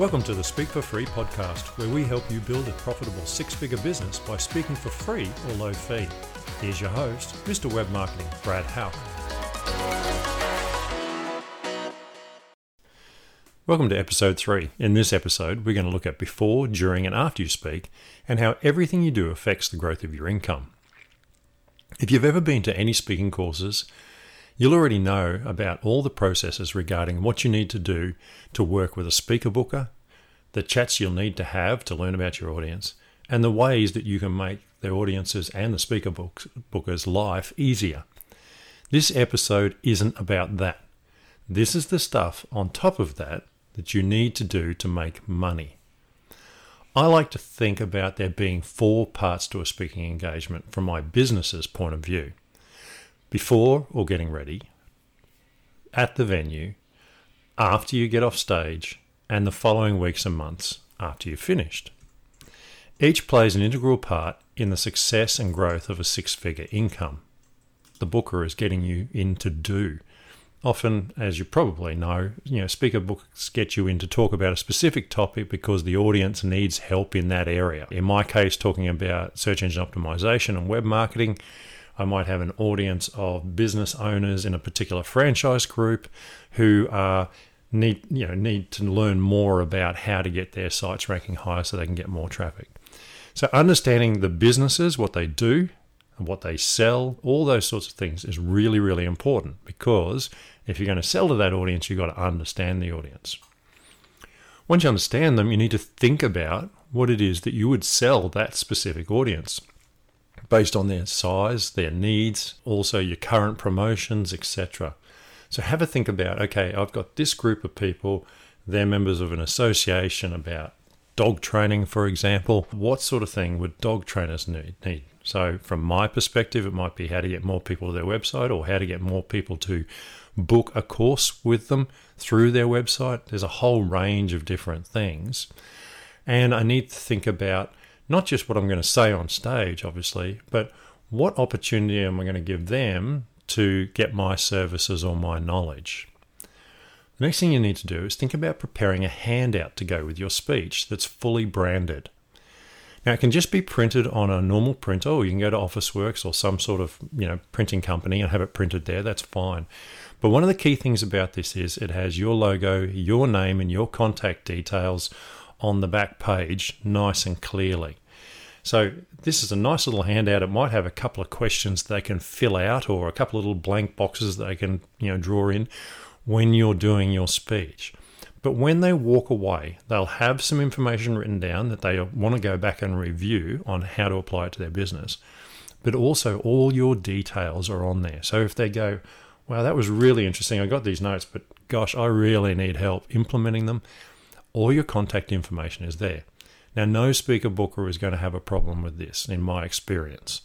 Welcome to the Speak for Free podcast, where we help you build a profitable six figure business by speaking for free or low fee. Here's your host, Mr. Web Marketing, Brad Hauck. Welcome to episode three. In this episode, we're going to look at before, during, and after you speak, and how everything you do affects the growth of your income. If you've ever been to any speaking courses, You'll already know about all the processes regarding what you need to do to work with a speaker booker, the chats you'll need to have to learn about your audience, and the ways that you can make the audiences and the speaker bookers' life easier. This episode isn't about that. This is the stuff on top of that that you need to do to make money. I like to think about there being four parts to a speaking engagement from my business's point of view before or getting ready, at the venue, after you get off stage, and the following weeks and months after you've finished. Each plays an integral part in the success and growth of a six figure income. The booker is getting you in to do. Often, as you probably know, you know, speaker books get you in to talk about a specific topic because the audience needs help in that area. In my case, talking about search engine optimization and web marketing, I might have an audience of business owners in a particular franchise group who are need you know need to learn more about how to get their sites ranking higher so they can get more traffic. So understanding the businesses, what they do, what they sell, all those sorts of things is really really important because if you're going to sell to that audience, you've got to understand the audience. Once you understand them, you need to think about what it is that you would sell that specific audience based on their size, their needs, also your current promotions, etc. So have a think about okay, I've got this group of people, they're members of an association about dog training, for example. What sort of thing would dog trainers need? need? So, from my perspective, it might be how to get more people to their website or how to get more people to book a course with them through their website. There's a whole range of different things. And I need to think about not just what I'm going to say on stage, obviously, but what opportunity am I going to give them to get my services or my knowledge? The next thing you need to do is think about preparing a handout to go with your speech that's fully branded. Now it can just be printed on a normal printer, or you can go to Officeworks or some sort of you know printing company and have it printed there. That's fine. But one of the key things about this is it has your logo, your name, and your contact details on the back page nice and clearly. So this is a nice little handout. It might have a couple of questions they can fill out or a couple of little blank boxes they can, you know, draw in when you're doing your speech. But when they walk away, they'll have some information written down that they want to go back and review on how to apply it to their business. But also, all your details are on there. So if they go, wow, that was really interesting, I got these notes, but gosh, I really need help implementing them, all your contact information is there. Now, no speaker booker is going to have a problem with this, in my experience.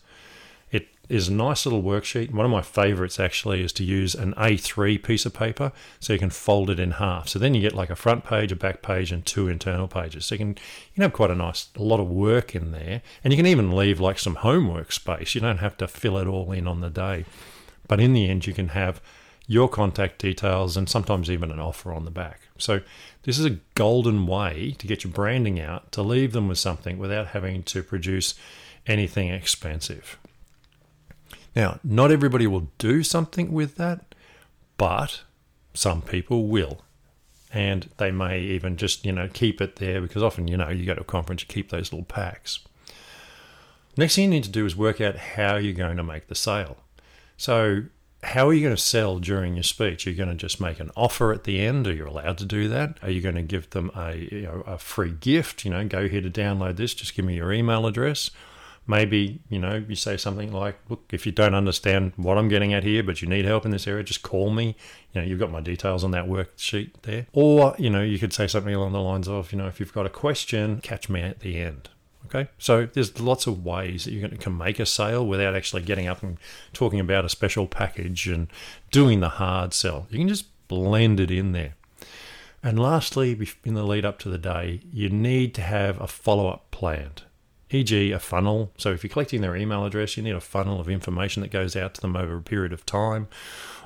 It is a nice little worksheet. One of my favorites actually is to use an A3 piece of paper so you can fold it in half. So then you get like a front page, a back page, and two internal pages. So you can, you can have quite a nice, a lot of work in there. And you can even leave like some homework space. You don't have to fill it all in on the day. But in the end, you can have your contact details, and sometimes even an offer on the back. So, this is a golden way to get your branding out to leave them with something without having to produce anything expensive. Now, not everybody will do something with that, but some people will. And they may even just, you know, keep it there because often, you know, you go to a conference, you keep those little packs. Next thing you need to do is work out how you're going to make the sale. So how are you going to sell during your speech? Are you going to just make an offer at the end? Are you allowed to do that? Are you going to give them a, you know, a free gift? You know, go here to download this, just give me your email address. Maybe, you know, you say something like, look, if you don't understand what I'm getting at here, but you need help in this area, just call me. You know, you've got my details on that worksheet there. Or, you know, you could say something along the lines of, you know, if you've got a question, catch me at the end. Okay, so there's lots of ways that you can make a sale without actually getting up and talking about a special package and doing the hard sell. You can just blend it in there. And lastly, in the lead up to the day, you need to have a follow up planned, e.g., a funnel. So if you're collecting their email address, you need a funnel of information that goes out to them over a period of time.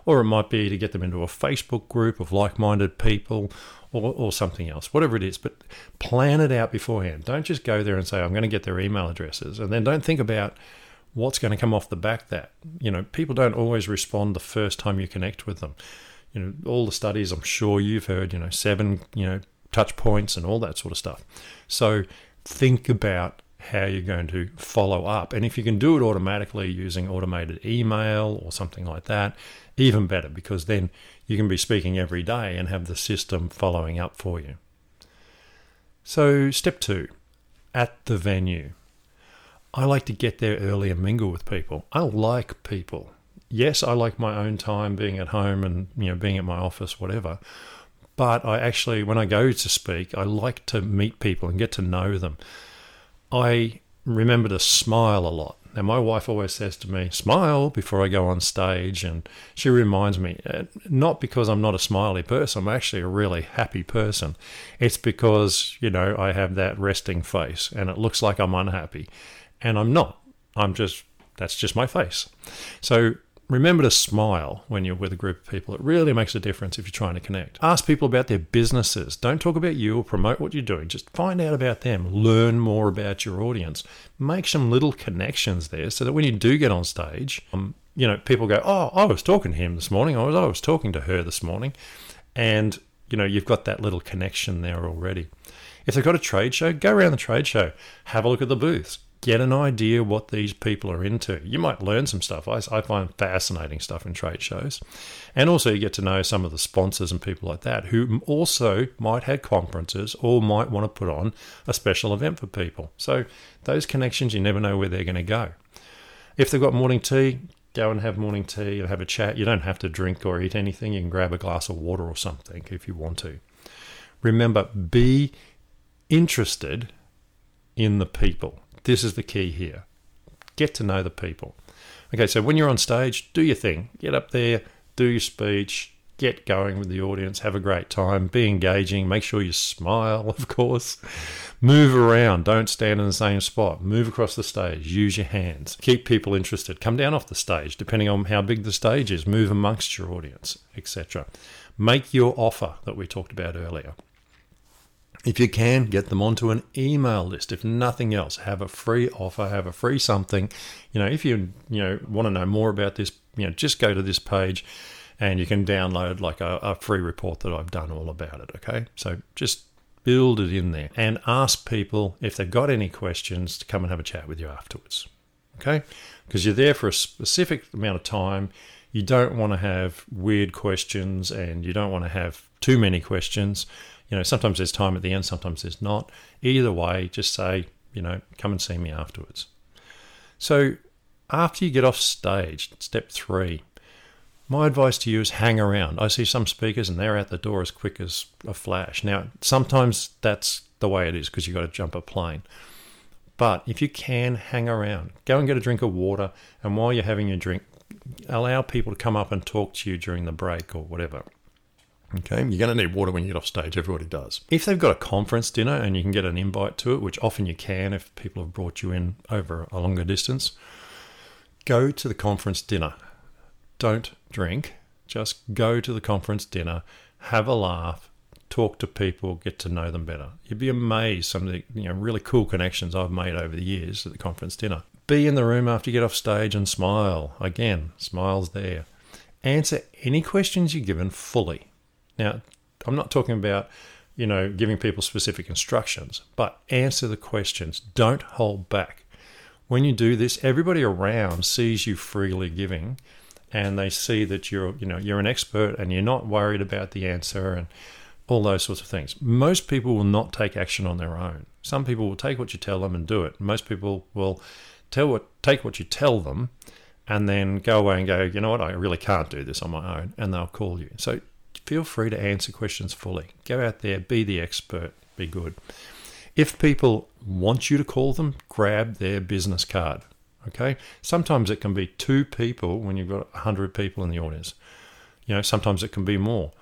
Or it might be to get them into a Facebook group of like minded people, or, or something else, whatever it is. But plan it out beforehand. Don't just go there and say, I'm going to get their email addresses. And then don't think about what's going to come off the back that. You know, people don't always respond the first time you connect with them. You know, all the studies I'm sure you've heard, you know, seven, you know, touch points and all that sort of stuff. So think about how you're going to follow up. And if you can do it automatically using automated email or something like that, even better because then you can be speaking every day and have the system following up for you. So, step two at the venue. I like to get there early and mingle with people. I like people. Yes, I like my own time being at home and you know being at my office, whatever. But I actually, when I go to speak, I like to meet people and get to know them. I remember to smile a lot. Now, my wife always says to me, smile before I go on stage. And she reminds me, uh, not because I'm not a smiley person, I'm actually a really happy person. It's because, you know, I have that resting face and it looks like I'm unhappy. And I'm not. I'm just, that's just my face. So Remember to smile when you're with a group of people. It really makes a difference if you're trying to connect. Ask people about their businesses. Don't talk about you or promote what you're doing. Just find out about them. Learn more about your audience. Make some little connections there so that when you do get on stage, um, you know, people go, Oh, I was talking to him this morning. I was, I was talking to her this morning. And, you know, you've got that little connection there already. If they've got a trade show, go around the trade show, have a look at the booths, get an idea what these people are into. You might learn some stuff. I, I, find fascinating stuff in trade shows. And also, you get to know some of the sponsors and people like that who also might have conferences or might want to put on a special event for people. So, those connections, you never know where they're going to go. If they've got morning tea, go and have morning tea and have a chat. You don't have to drink or eat anything. You can grab a glass of water or something if you want to. Remember, be interested in the people this is the key here. Get to know the people. Okay, so when you're on stage, do your thing. Get up there, do your speech, get going with the audience, have a great time, be engaging, make sure you smile, of course. Move around, don't stand in the same spot. Move across the stage, use your hands. Keep people interested. Come down off the stage, depending on how big the stage is. Move amongst your audience, etc. Make your offer that we talked about earlier. If you can, get them onto an email list. If nothing else, have a free offer, have a free something. You know, if you you know want to know more about this, you know, just go to this page and you can download like a, a free report that I've done all about it. Okay. So just build it in there and ask people if they've got any questions to come and have a chat with you afterwards. Okay? Because you're there for a specific amount of time. You don't want to have weird questions and you don't want to have too many questions you know, sometimes there's time at the end, sometimes there's not. Either way, just say, you know, come and see me afterwards. So after you get off stage, step three, my advice to you is hang around. I see some speakers and they're out the door as quick as a flash. Now, sometimes that's the way it is because you've got to jump a plane. But if you can, hang around. Go and get a drink of water. And while you're having your drink, allow people to come up and talk to you during the break or whatever. Okay, you're going to need water when you get off stage. Everybody does. If they've got a conference dinner and you can get an invite to it, which often you can if people have brought you in over a longer distance, go to the conference dinner. Don't drink. Just go to the conference dinner, have a laugh, talk to people, get to know them better. You'd be amazed some of the you know really cool connections I've made over the years at the conference dinner. Be in the room after you get off stage and smile. Again, smiles there. Answer any questions you're given fully now, I'm not talking about, you know, giving people specific instructions, but answer the questions. Don't hold back. When you do this, everybody around sees you freely giving and they see that you're, you know, you're an expert and you're not worried about the answer and all those sorts of things. Most people will not take action on their own. Some people will take what you tell them and do it. Most people will tell what take what you tell them and then go away and go, you know what, I really can't do this on my own, and they'll call you. So feel free to answer questions fully. Go out there, be the expert, be good. If people want you to call them, grab their business card. Okay. Sometimes it can be two people when you've got 100 people in the audience. You know, sometimes it can be more.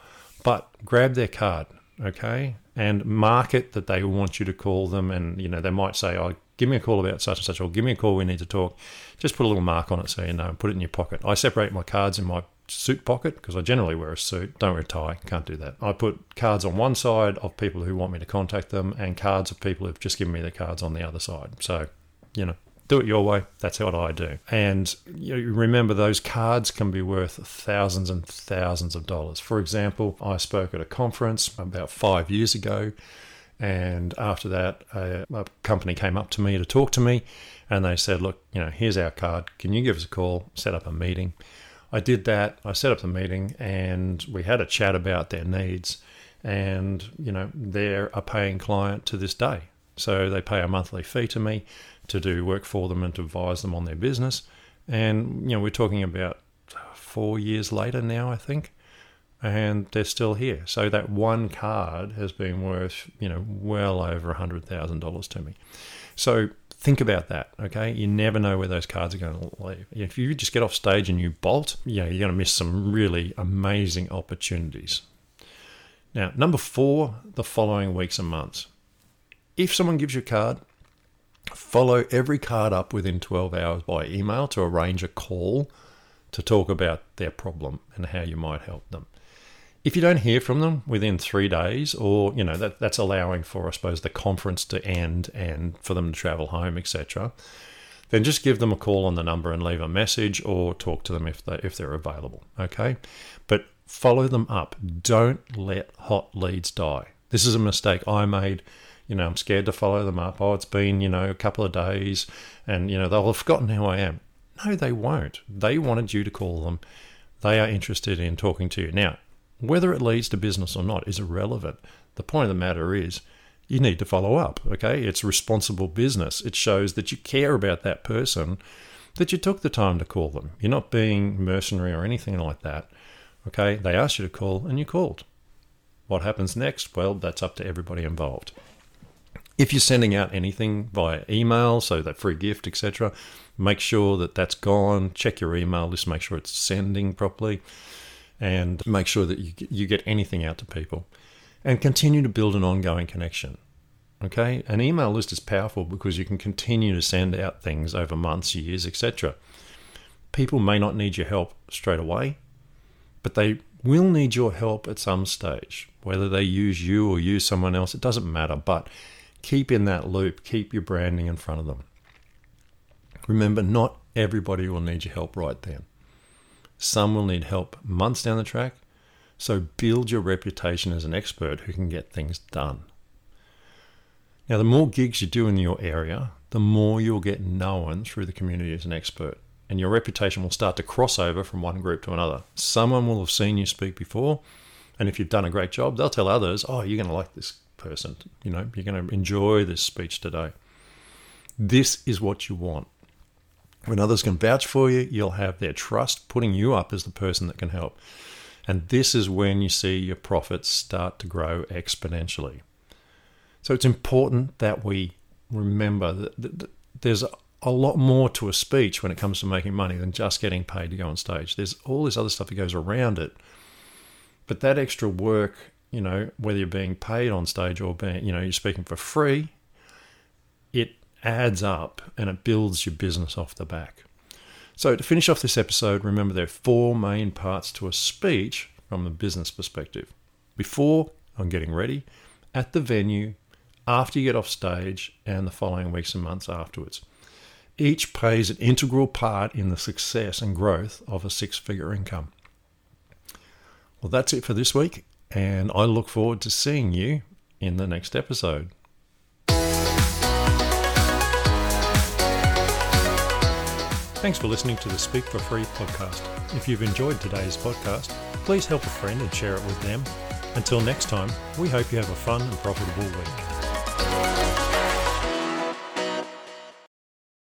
But grab their card. Okay. And mark it that they want you to call them. And, you know, they might say, oh, give me a call about such and such, or give me a call, we need to talk. Just put a little mark on it so you know, put it in your pocket. I separate my cards in my suit pocket because I generally wear a suit. Don't wear a tie. Can't do that. I put cards on one side of people who want me to contact them, and cards of people who've just given me the cards on the other side. So, you know, do it your way. That's what I do. And you remember, those cards can be worth thousands and thousands of dollars. For example, I spoke at a conference about five years ago. And after that, a, a, company came up to me to talk to me, and they said, "Look, you know, here's our card. Can you give us a call? Set up a meeting." I did that. I set up the meeting, and we had a chat about their needs. And you know, they're a paying client to this day, so they pay a monthly fee to me to do work for them and to advise them on their business. And you know, we're talking about four years later now, I think and they're still here. So that one card has been worth, you know, well over a hundred thousand dollars to me. So think about that, okay? You never know where those cards are going to leave. If you just get off stage and you bolt, yeah, you're going to miss some really amazing opportunities. Now, number four, the following weeks and months. If someone gives you a card, follow every card up within 12 hours by email to arrange a call to talk about their problem and how you might help them. If you don't hear from them within three days, or you know that that's allowing for, I suppose, the conference to end and for them to travel home, etc., then just give them a call on the number and leave a message, or talk to them if they if they're available. Okay, but follow them up. Don't let hot leads die. This is a mistake I made. You know, I'm scared to follow them up. Oh, it's been you know a couple of days, and you know they'll have forgotten who I am. No, they won't. They wanted you to call them. They are interested in talking to you. Now, whether it leads to business or not is irrelevant. The point of the matter is you need to follow up, okay? It's responsible business. It shows that you care about that person, that you took the time to call them. You're not being mercenary or anything like that, okay? They asked you to call and you called. What happens next? Well, that's up to everybody involved. If you're sending out anything via email, so that free gift, etc., make sure that that's gone. Check your email list, make sure it's sending properly and make sure that you, you get anything out to people and continue to build an ongoing connection. Okay, an email list is powerful because you can continue to send out things over months, years, etc. People may not need your help straight away, but they will need your help at some stage. Whether they use you or use someone else, it doesn't matter, but keep in that loop, keep your branding in front of them. Remember, not everybody will need your help right then. Some will need help months down the track. So build your reputation as an expert who can get things done. Now, the more gigs you do in your area, the more you'll get known through the community as an expert, and your reputation will start to cross over from one group to another. Someone will have seen you speak before, and if you've done a great job, they'll tell others, "Oh, you're going to like this person. You know, you're going to enjoy this speech today." This is what you want. When others can vouch for you, you'll have their trust putting you up as the person that can help. And this is when you see your profits start to grow exponentially. So it's important that we remember that there's a lot more to a speech when it comes to making money than just getting paid to go on stage. There's all this other stuff that goes around it. But that extra work, you know, whether you're being paid on stage or being, you know, you're speaking for free, it adds up and it builds your business off the back. So, to finish off this episode, remember there are four main parts to a speech from the business perspective before on getting ready, at the venue, after you get off stage, and the following weeks and months afterwards. Each plays an integral part in the success and growth of a six figure income. Well, that's it for this week, and I look forward to seeing you in the next episode. Thanks for listening to the Speak for Free podcast. If you've enjoyed today's podcast, please help a friend and share it with them. Until next time, we hope you have a fun and profitable week.